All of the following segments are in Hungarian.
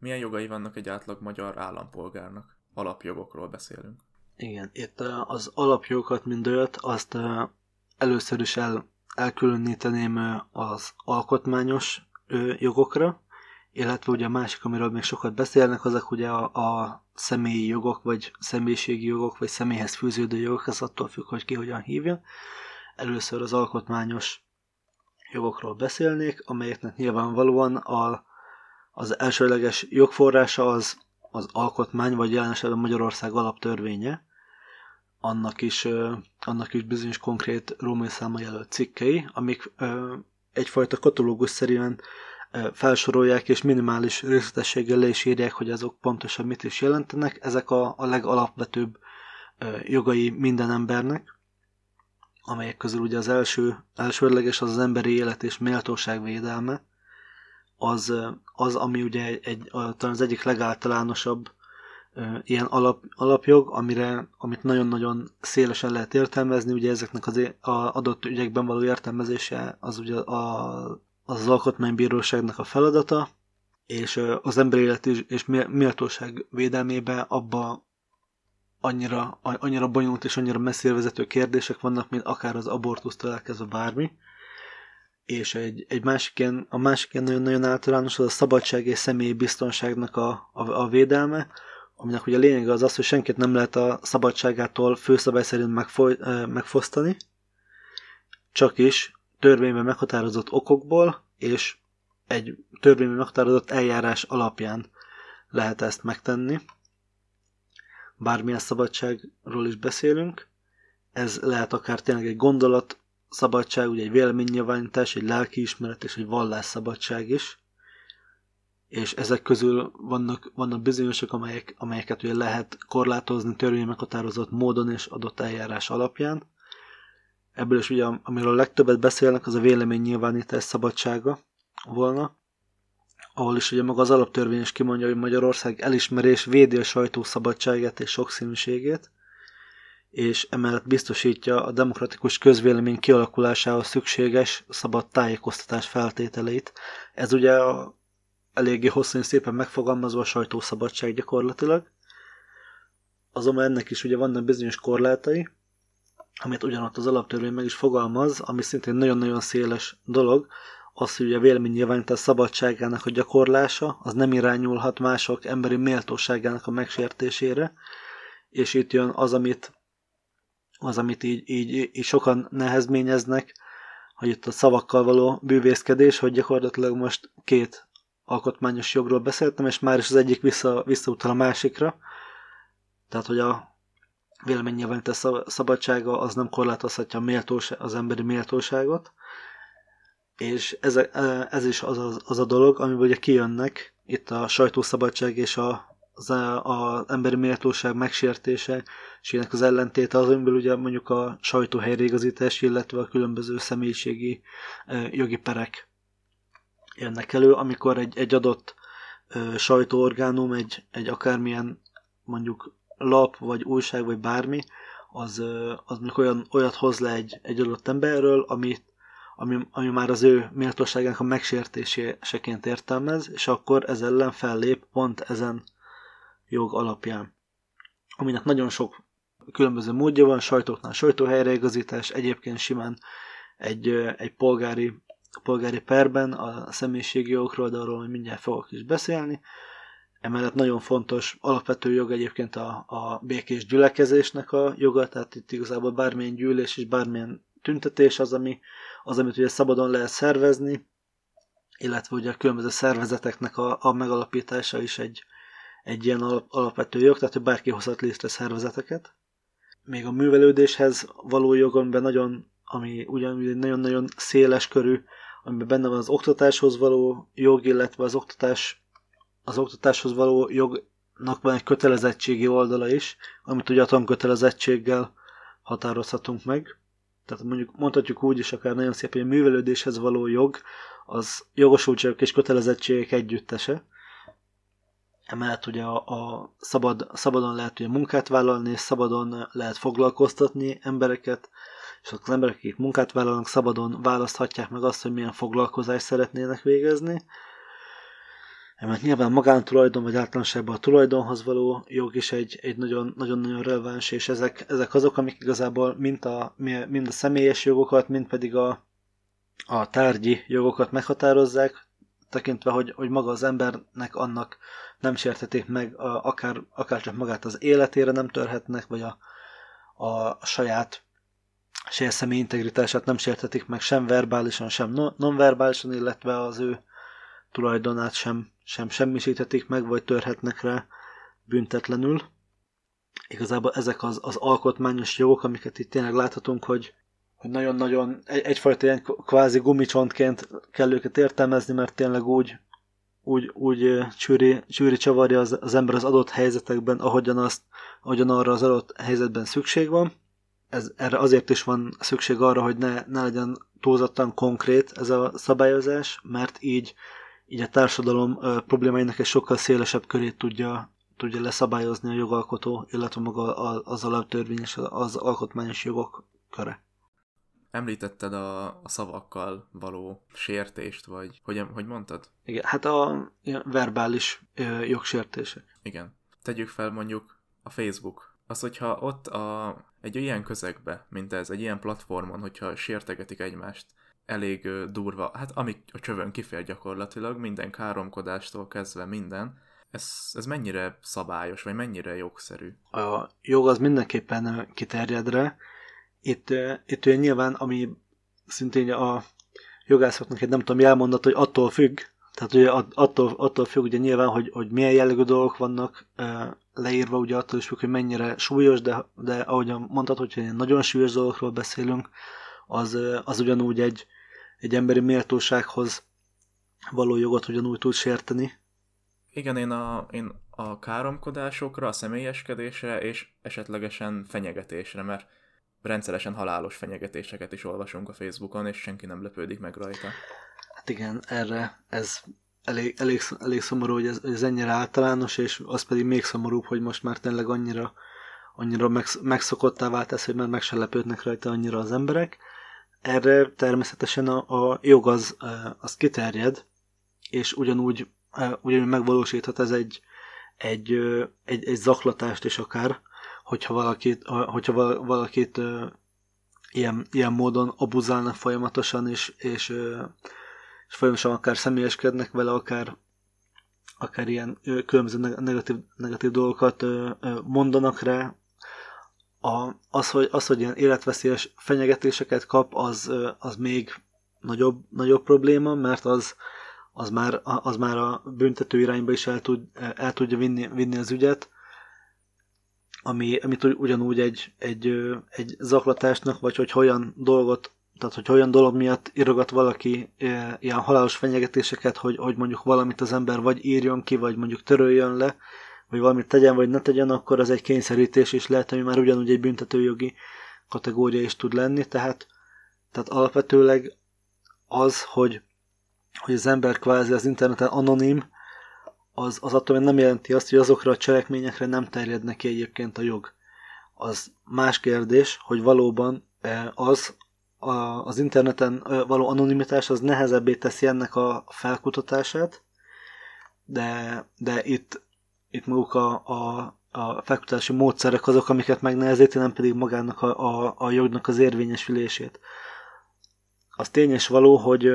Milyen jogai vannak egy átlag magyar állampolgárnak? Alapjogokról beszélünk. Igen, itt az alapjogokat, mind olyat, azt először is el, elkülöníteném az alkotmányos jogokra, illetve ugye a másik, amiről még sokat beszélnek, azok ugye a, a személyi jogok, vagy személyiségi jogok, vagy személyhez fűződő jogok, ez attól függ, hogy ki hogyan hívja. Először az alkotmányos jogokról beszélnék, amelyeknek nyilvánvalóan a, az elsőleges jogforrása az az alkotmány, vagy jelen esetben Magyarország alaptörvénye, annak is, annak is bizonyos konkrét római száma jelölt cikkei, amik egyfajta katalógus szerűen felsorolják, és minimális részletességgel le is írják, hogy azok pontosan mit is jelentenek. Ezek a, a legalapvetőbb jogai minden embernek, amelyek közül ugye az első, elsődleges az az emberi élet és méltóság védelme, az, az ami ugye egy, egy, talán az egyik legáltalánosabb ilyen alap, alapjog, amire, amit nagyon-nagyon szélesen lehet értelmezni, ugye ezeknek az a adott ügyekben való értelmezése az ugye a, az, alkotmánybíróságnak a feladata, és az emberi élet és méltóság védelmébe abba annyira, annyira bonyolult és annyira messzire vezető kérdések vannak, mint akár az abortusztól elkezdve bármi. És egy, egy másik ilyen, a másik ilyen nagyon-nagyon általános az a szabadság és személyi biztonságnak a, a, a védelme, aminek ugye a lényege az az, hogy senkit nem lehet a szabadságától főszabály szerint megfoly, megfosztani, csak is törvényben meghatározott okokból, és egy törvényben meghatározott eljárás alapján lehet ezt megtenni. Bármilyen szabadságról is beszélünk, ez lehet akár tényleg egy gondolat szabadság, ugye egy véleménynyilvánítás, egy lelkiismeret és egy vallásszabadság is és ezek közül vannak, vannak bizonyosok, amelyek, amelyeket ugye lehet korlátozni törvény meghatározott módon és adott eljárás alapján. Ebből is ugye, amiről a legtöbbet beszélnek, az a vélemény nyilvánítás szabadsága volna, ahol is ugye maga az alaptörvény is kimondja, hogy Magyarország elismerés védi a sajtó szabadságát és sokszínűségét, és emellett biztosítja a demokratikus közvélemény kialakulásához szükséges szabad tájékoztatás feltételeit. Ez ugye a eléggé hosszú és szépen megfogalmazva a sajtószabadság gyakorlatilag. Azonban ennek is ugye vannak bizonyos korlátai, amit ugyanott az alaptörvény meg is fogalmaz, ami szintén nagyon-nagyon széles dolog, az, hogy a véleménynyilvánítás szabadságának a gyakorlása, az nem irányulhat mások emberi méltóságának a megsértésére, és itt jön az, amit, az, amit így, így, így sokan nehezményeznek, hogy itt a szavakkal való bűvészkedés, hogy gyakorlatilag most két alkotmányos jogról beszéltem, és már is az egyik vissza, visszautal a másikra. Tehát, hogy a véleménynyilvánítás szabadsága az nem korlátozhatja a méltóság, az emberi méltóságot. És ez, ez is az, az, az a dolog, amiből ugye kijönnek itt a sajtószabadság és a, az, az emberi méltóság megsértése, és ennek az ellentéte az, amiből ugye mondjuk a sajtó helyreigazítás, illetve a különböző személyiségi jogi perek jönnek elő, amikor egy, egy adott ö, sajtóorgánum, egy, egy akármilyen mondjuk lap, vagy újság, vagy bármi, az, az mondjuk olyan, olyat hoz le egy, egy adott emberről, ami, ami, ami már az ő méltóságának a megsértéseként értelmez, és akkor ez ellen fellép pont ezen jog alapján. Aminek nagyon sok különböző módja van, sajtóknál sajtóhelyreigazítás, egyébként simán egy, egy polgári polgári perben a személyiségi jogokról, de arról hogy mindjárt fogok is beszélni. Emellett nagyon fontos alapvető jog egyébként a, a békés gyülekezésnek a joga, tehát itt igazából bármilyen gyűlés és bármilyen tüntetés az, ami, az amit ugye szabadon lehet szervezni, illetve ugye a különböző szervezeteknek a, a megalapítása is egy, egy ilyen alap, alapvető jog, tehát hogy bárki hozhat létre szervezeteket. Még a művelődéshez való jogon nagyon, ami ugyanúgy egy nagyon-nagyon széles körű amiben benne van az oktatáshoz való jog, illetve az oktatás az oktatáshoz való jognak van egy kötelezettségi oldala is, amit ugye a tankötelezettséggel határozhatunk meg. Tehát mondjuk mondhatjuk úgy is akár nagyon szépen, hogy a művelődéshez való jog az jogosultságok és kötelezettségek együttese. Emellett ugye a, a szabad, szabadon lehet ugye munkát vállalni, szabadon lehet foglalkoztatni embereket, és az emberek, akik munkát vállalnak, szabadon választhatják meg azt, hogy milyen foglalkozást szeretnének végezni. mert nyilván magántulajdon, vagy általánosságban a tulajdonhoz való jog is egy, egy nagyon, nagyon-nagyon releváns, és ezek, ezek azok, amik igazából mind a, mind a személyes jogokat, mind pedig a, a tárgyi jogokat meghatározzák, tekintve, hogy, hogy maga az embernek annak nem sérthetik meg, a, akár, akár csak magát az életére nem törhetnek, vagy a, a saját saját személy integritását nem sérthetik meg sem verbálisan, sem nonverbálisan, illetve az ő tulajdonát sem, sem semmisíthetik meg, vagy törhetnek rá büntetlenül. Igazából ezek az, az alkotmányos jogok, amiket itt tényleg láthatunk, hogy, hogy nagyon-nagyon egy, egyfajta ilyen kvázi gumicsontként kell őket értelmezni, mert tényleg úgy, úgy, úgy csűri, csűri csavarja az, az ember az adott helyzetekben, ahogyan, azt, ahogyan arra az adott helyzetben szükség van. Ez, erre azért is van szükség arra, hogy ne, ne legyen túlzottan konkrét ez a szabályozás, mert így így a társadalom problémáinak egy sokkal szélesebb körét tudja, tudja leszabályozni a jogalkotó, illetve maga az alaptörvényes, az alkotmányos jogok köre. Említetted a, a szavakkal való sértést, vagy hogy, hogy mondtad? Igen, hát a verbális ö, jogsértések. Igen. Tegyük fel mondjuk a Facebook. Az, hogyha ott a, egy ilyen közegbe, mint ez, egy ilyen platformon, hogyha sértegetik egymást, elég durva, hát ami a csövön kifér gyakorlatilag, minden káromkodástól kezdve minden, ez, ez mennyire szabályos, vagy mennyire jogszerű? A jog az mindenképpen kiterjedre. Itt, itt ugye nyilván, ami szintén a jogászoknak egy nem tudom jelmondat, hogy attól függ, tehát ugye attól, attól függ ugye nyilván, hogy, hogy milyen jellegű dolgok vannak leírva, ugye attól is függ, hogy mennyire súlyos, de, de ahogyan mondtad, hogyha nagyon súlyos dolgokról beszélünk, az, az ugyanúgy egy, egy emberi méltósághoz való jogot ugyanúgy tud sérteni. Igen, én a, én a káromkodásokra, a személyeskedésre és esetlegesen fenyegetésre, mert rendszeresen halálos fenyegetéseket is olvasunk a Facebookon, és senki nem lepődik meg rajta. Hát igen, erre ez elég, elég, elég szomorú, hogy ez, ez ennyire általános, és az pedig még szomorúbb, hogy most már tényleg annyira, annyira megszokottá vált ez, hogy már meg se lepődnek rajta annyira az emberek. Erre természetesen a, a jog az, az kiterjed, és ugyanúgy, ugyanúgy megvalósíthat ez egy, egy, egy, egy zaklatást is akár, hogyha valakit, hogyha valakit ilyen, ilyen módon abuzálnak folyamatosan, és, és, és folyamatosan akár személyeskednek vele, akár, akár ilyen különböző negatív, negatív dolgokat mondanak rá, a, az, hogy, az, hogy ilyen életveszélyes fenyegetéseket kap, az, az még nagyobb, nagyobb probléma, mert az, az, már, az már a büntető irányba is el, tud, el tudja vinni, vinni az ügyet, ami, amit ugyanúgy egy, egy, egy zaklatásnak, vagy hogy olyan dolgot, tehát hogy olyan dolog miatt írogat valaki ilyen halálos fenyegetéseket, hogy, hogy mondjuk valamit az ember vagy írjon ki, vagy mondjuk töröljön le, vagy valamit tegyen, vagy ne tegyen, akkor az egy kényszerítés is lehet, ami már ugyanúgy egy büntetőjogi kategória is tud lenni, tehát, tehát alapvetőleg az, hogy, hogy az ember kvázi az interneten anonim, az, az attól nem jelenti azt, hogy azokra a cselekményekre nem terjednek ki egyébként a jog. Az más kérdés, hogy valóban e, az az interneten e, való anonimitás az nehezebbé teszi ennek a felkutatását, de, de itt itt maguk a, a, a fektetési módszerek azok, amiket megnehezíti, nem pedig magának a, a, a jognak az érvényesülését. Az tényes való, hogy,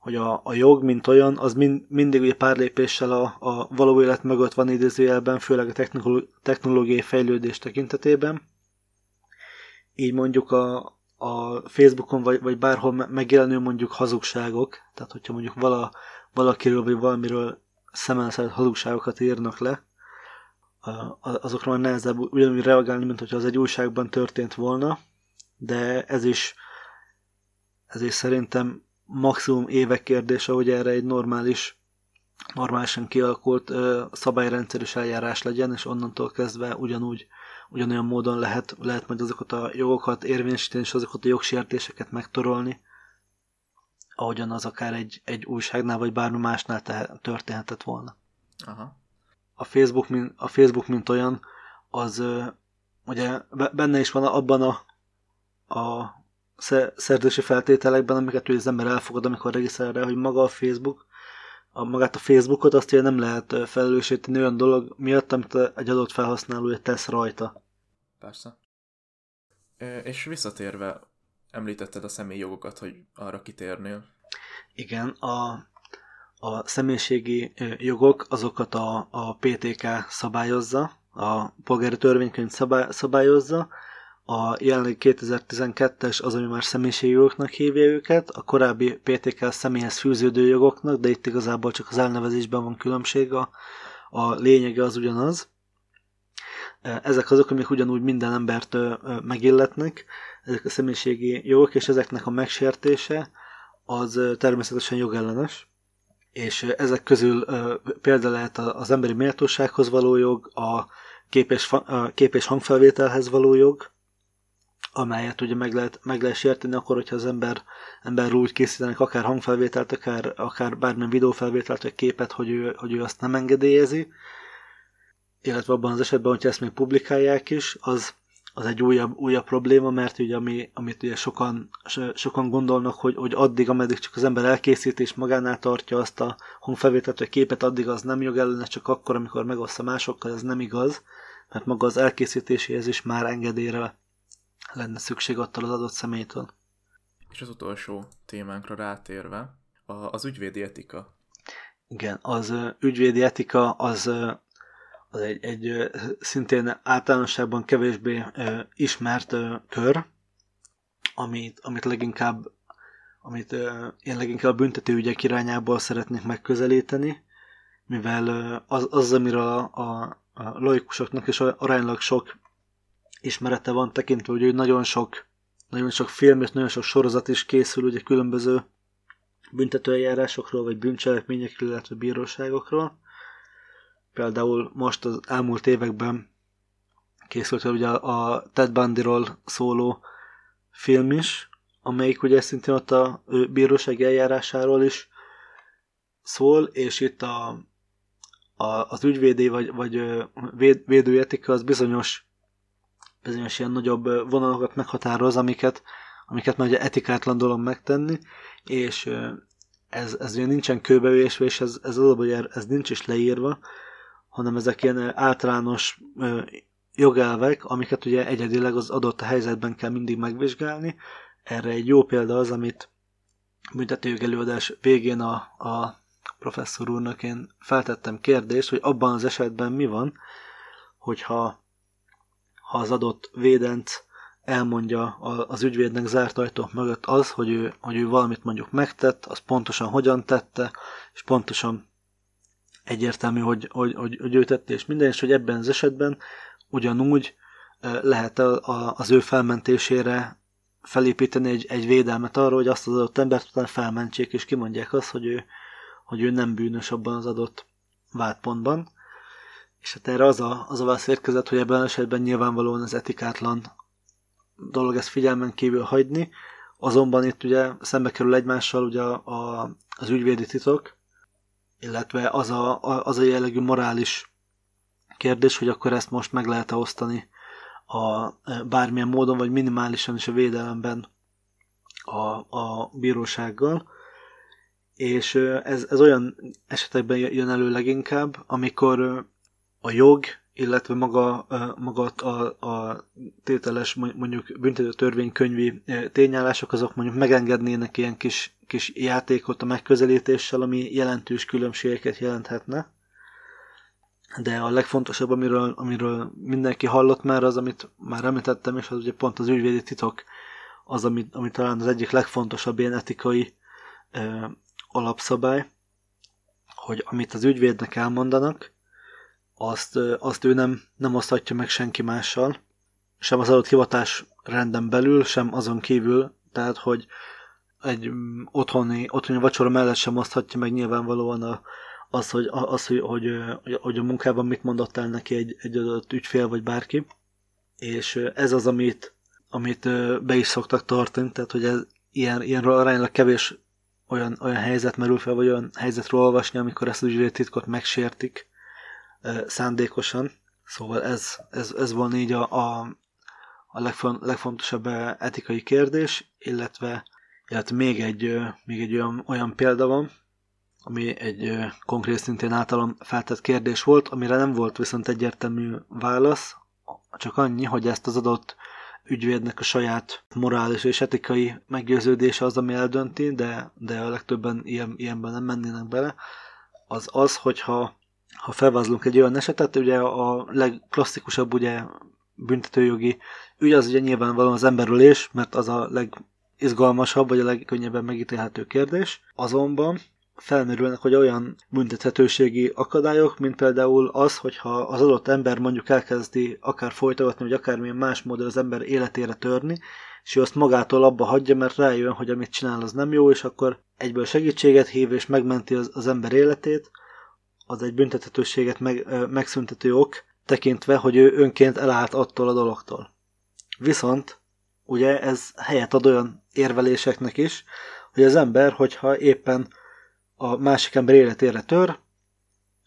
hogy a, a jog, mint olyan, az mind, mindig ugye pár lépéssel a, a való élet mögött van idézőjelben, főleg a technológiai fejlődés tekintetében. Így mondjuk a, a Facebookon vagy, vagy bárhol megjelenő mondjuk hazugságok, tehát hogyha mondjuk vala, valakiről vagy valamiről szemelszert hazugságokat írnak le, azokra már nehezebb ugyanúgy reagálni, mint hogyha az egy újságban történt volna, de ez is, ez is szerintem maximum évek kérdése, hogy erre egy normális, normálisan kialakult szabályrendszerűs eljárás legyen, és onnantól kezdve ugyanúgy, ugyanolyan módon lehet, lehet majd azokat a jogokat érvényesíteni, és azokat a jogsértéseket megtorolni, ahogyan az akár egy, egy újságnál, vagy bármi másnál te, történhetett volna. Aha. A Facebook, mint, a Facebook, mint olyan, az ugye benne is van abban a, a szerzősi feltételekben, amiket ugye az ember elfogad, amikor regisztrál rá, hogy maga a Facebook a magát a Facebookot azt ugye nem lehet felelősíteni olyan dolog miatt, amit egy adott felhasználója tesz rajta. Persze. És visszatérve, említetted a személyi jogokat, hogy arra kitérnél. Igen, a, a személyiségi jogok azokat a, a PTK szabályozza, a polgári törvénykönyv szabály, szabályozza, a jelenleg 2012-es az, ami már személyiségi jogoknak hívja őket, a korábbi PTK személyhez fűződő jogoknak, de itt igazából csak az elnevezésben van különbség, a, a lényege az ugyanaz. Ezek azok, amik ugyanúgy minden embert megilletnek, ezek a személyiségi jogok, és ezeknek a megsértése az természetesen jogellenes, és ezek közül példa lehet az emberi méltósághoz való jog, a kép és, a kép és hangfelvételhez való jog, amelyet ugye meg lehet, meg lehet sérteni akkor, hogyha az ember, ember úgy készítenek akár hangfelvételt, akár, akár bármilyen videófelvételt, vagy képet, hogy ő, hogy ő azt nem engedélyezi, illetve abban az esetben, hogyha ezt még publikálják is, az, az egy újabb, újabb probléma, mert ugye ami, amit ugye sokan, sokan gondolnak, hogy, hogy addig, ameddig csak az ember elkészít és magánál tartja azt a hangfelvételt vagy képet, addig az nem jogellenes, csak akkor, amikor megoszta másokkal, ez nem igaz, mert maga az elkészítéséhez is már engedélyre lenne szükség attól az adott személytől. És az utolsó témánkra rátérve, az ügyvédi etika. Igen, az ügyvédi etika az, az egy, egy szintén általánosságban kevésbé ismert kör, amit, amit leginkább amit én leginkább büntetőügyek irányából szeretnék megközelíteni, mivel az, az amiről a, a, a laikusoknak is aránylag sok ismerete van tekintve, hogy nagyon sok, nagyon sok film és nagyon sok sorozat is készül ugye különböző büntetőeljárásokról, vagy bűncselekményekről, illetve bíróságokról. Például most az elmúlt években készült ugye a Ted Bundyról szóló film is, amelyik ugye szintén ott a bíróság eljárásáról is szól, és itt a, a, az ügyvédi vagy, vagy véd, védőetika az bizonyos bizonyos ilyen nagyobb vonalokat meghatároz, amiket, amiket már ugye etikátlan dolog megtenni, és ez, ez ugye nincsen kőbevésve, és ez, ez az, hogy ez nincs is leírva, hanem ezek ilyen általános jogelvek, amiket ugye egyedileg az adott helyzetben kell mindig megvizsgálni. Erre egy jó példa az, amit büntetőjog előadás végén a, a professzor úrnak én feltettem kérdést, hogy abban az esetben mi van, hogyha ha az adott védent elmondja az ügyvédnek zárt ajtók mögött az, hogy ő, hogy ő valamit mondjuk megtett, az pontosan hogyan tette, és pontosan egyértelmű, hogy, hogy, hogy, hogy ő tette, és minden, és hogy ebben az esetben ugyanúgy lehet az ő felmentésére felépíteni egy, egy védelmet arra, hogy azt az adott embert utána felmentsék, és kimondják azt, hogy ő, hogy ő nem bűnös abban az adott vádpontban. És hát erre az a, az a válasz érkezett, hogy ebben esetben nyilvánvalóan az etikátlan dolog ezt figyelmen kívül hagyni, azonban itt ugye szembe kerül egymással ugye a, a, az ügyvédi titok, illetve az a, a, az a jellegű morális kérdés, hogy akkor ezt most meg lehet-e osztani a, bármilyen módon, vagy minimálisan is a védelemben a, a bírósággal. És ez, ez olyan esetekben jön elő leginkább, amikor a jog, illetve maga, maga a, a tételes mondjuk büntető törvénykönyvi tényállások, azok mondjuk megengednének ilyen kis, kis játékot a megközelítéssel, ami jelentős különbségeket jelenthetne. De a legfontosabb, amiről, amiről mindenki hallott már, az, amit már említettem, és az ugye pont az ügyvédi titok, az, ami, ami talán az egyik legfontosabb ilyen etikai ö, alapszabály, hogy amit az ügyvédnek elmondanak, azt, azt ő nem, nem oszthatja meg senki mással, sem az adott hivatás renden belül, sem azon kívül, tehát hogy egy mm, otthoni, otthoni vacsora mellett sem oszthatja meg nyilvánvalóan a, az, hogy, az, hogy, hogy, hogy a munkában mit mondott el neki egy, egy adott ügyfél vagy bárki. És ez az, amit, amit be is szoktak tartani, tehát hogy ez ilyen, ilyenről aránylag kevés olyan, olyan helyzet merül fel, vagy olyan helyzetről olvasni, amikor ezt az titkot megsértik, szándékosan. Szóval ez, ez, ez volna így a, a, a legfon, legfontosabb etikai kérdés, illetve, illetve még egy, még egy olyan, olyan példa van, ami egy konkrét szintén általam feltett kérdés volt, amire nem volt viszont egyértelmű válasz, csak annyi, hogy ezt az adott ügyvédnek a saját morális és etikai meggyőződése az, ami eldönti, de, de a legtöbben ilyen, ilyenben nem mennének bele, az az, hogyha ha felvázlunk egy olyan esetet, ugye a legklasszikusabb ugye büntetőjogi ügy az ugye nyilvánvalóan az emberülés, mert az a legizgalmasabb, vagy a legkönnyebben megítélhető kérdés. Azonban felmerülnek, hogy olyan büntethetőségi akadályok, mint például az, hogyha az adott ember mondjuk elkezdi akár folytogatni, vagy akármilyen más módon az ember életére törni, és ő azt magától abba hagyja, mert rájön, hogy amit csinál az nem jó, és akkor egyből segítséget hív, és megmenti az, az ember életét, az egy büntethetőséget meg, megszüntető ok, tekintve, hogy ő önként elállt attól a dologtól. Viszont, ugye ez helyet ad olyan érveléseknek is, hogy az ember, hogyha éppen a másik ember életére tör,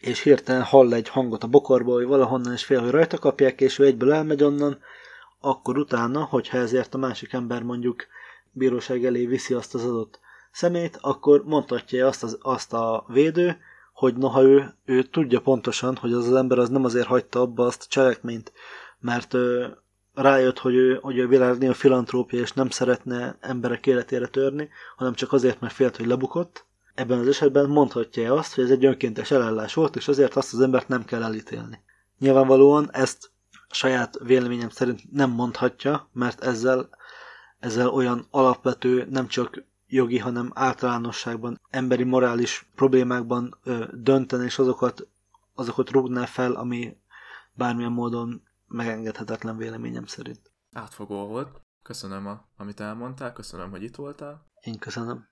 és hirtelen hall egy hangot a bokorból, hogy valahonnan is fél, hogy rajta kapják, és ő egyből elmegy onnan, akkor utána, hogyha ezért a másik ember mondjuk bíróság elé viszi azt az adott szemét, akkor mondhatja azt, az, azt a védő, hogy noha ő, ő tudja pontosan, hogy az az ember az nem azért hagyta abba azt a cselekményt, mert ő rájött, hogy ő, hogy ő világnél filantrópia, és nem szeretne emberek életére törni, hanem csak azért, mert félt, hogy lebukott. Ebben az esetben mondhatja azt, hogy ez egy önkéntes elállás volt, és azért azt az embert nem kell elítélni. Nyilvánvalóan ezt a saját véleményem szerint nem mondhatja, mert ezzel, ezzel olyan alapvető, nem csak jogi, hanem általánosságban, emberi morális problémákban ö, döntene, és azokat, azokat rúgná fel, ami bármilyen módon megengedhetetlen véleményem szerint. Átfogó volt. Köszönöm, a, amit elmondtál, köszönöm, hogy itt voltál. Én köszönöm.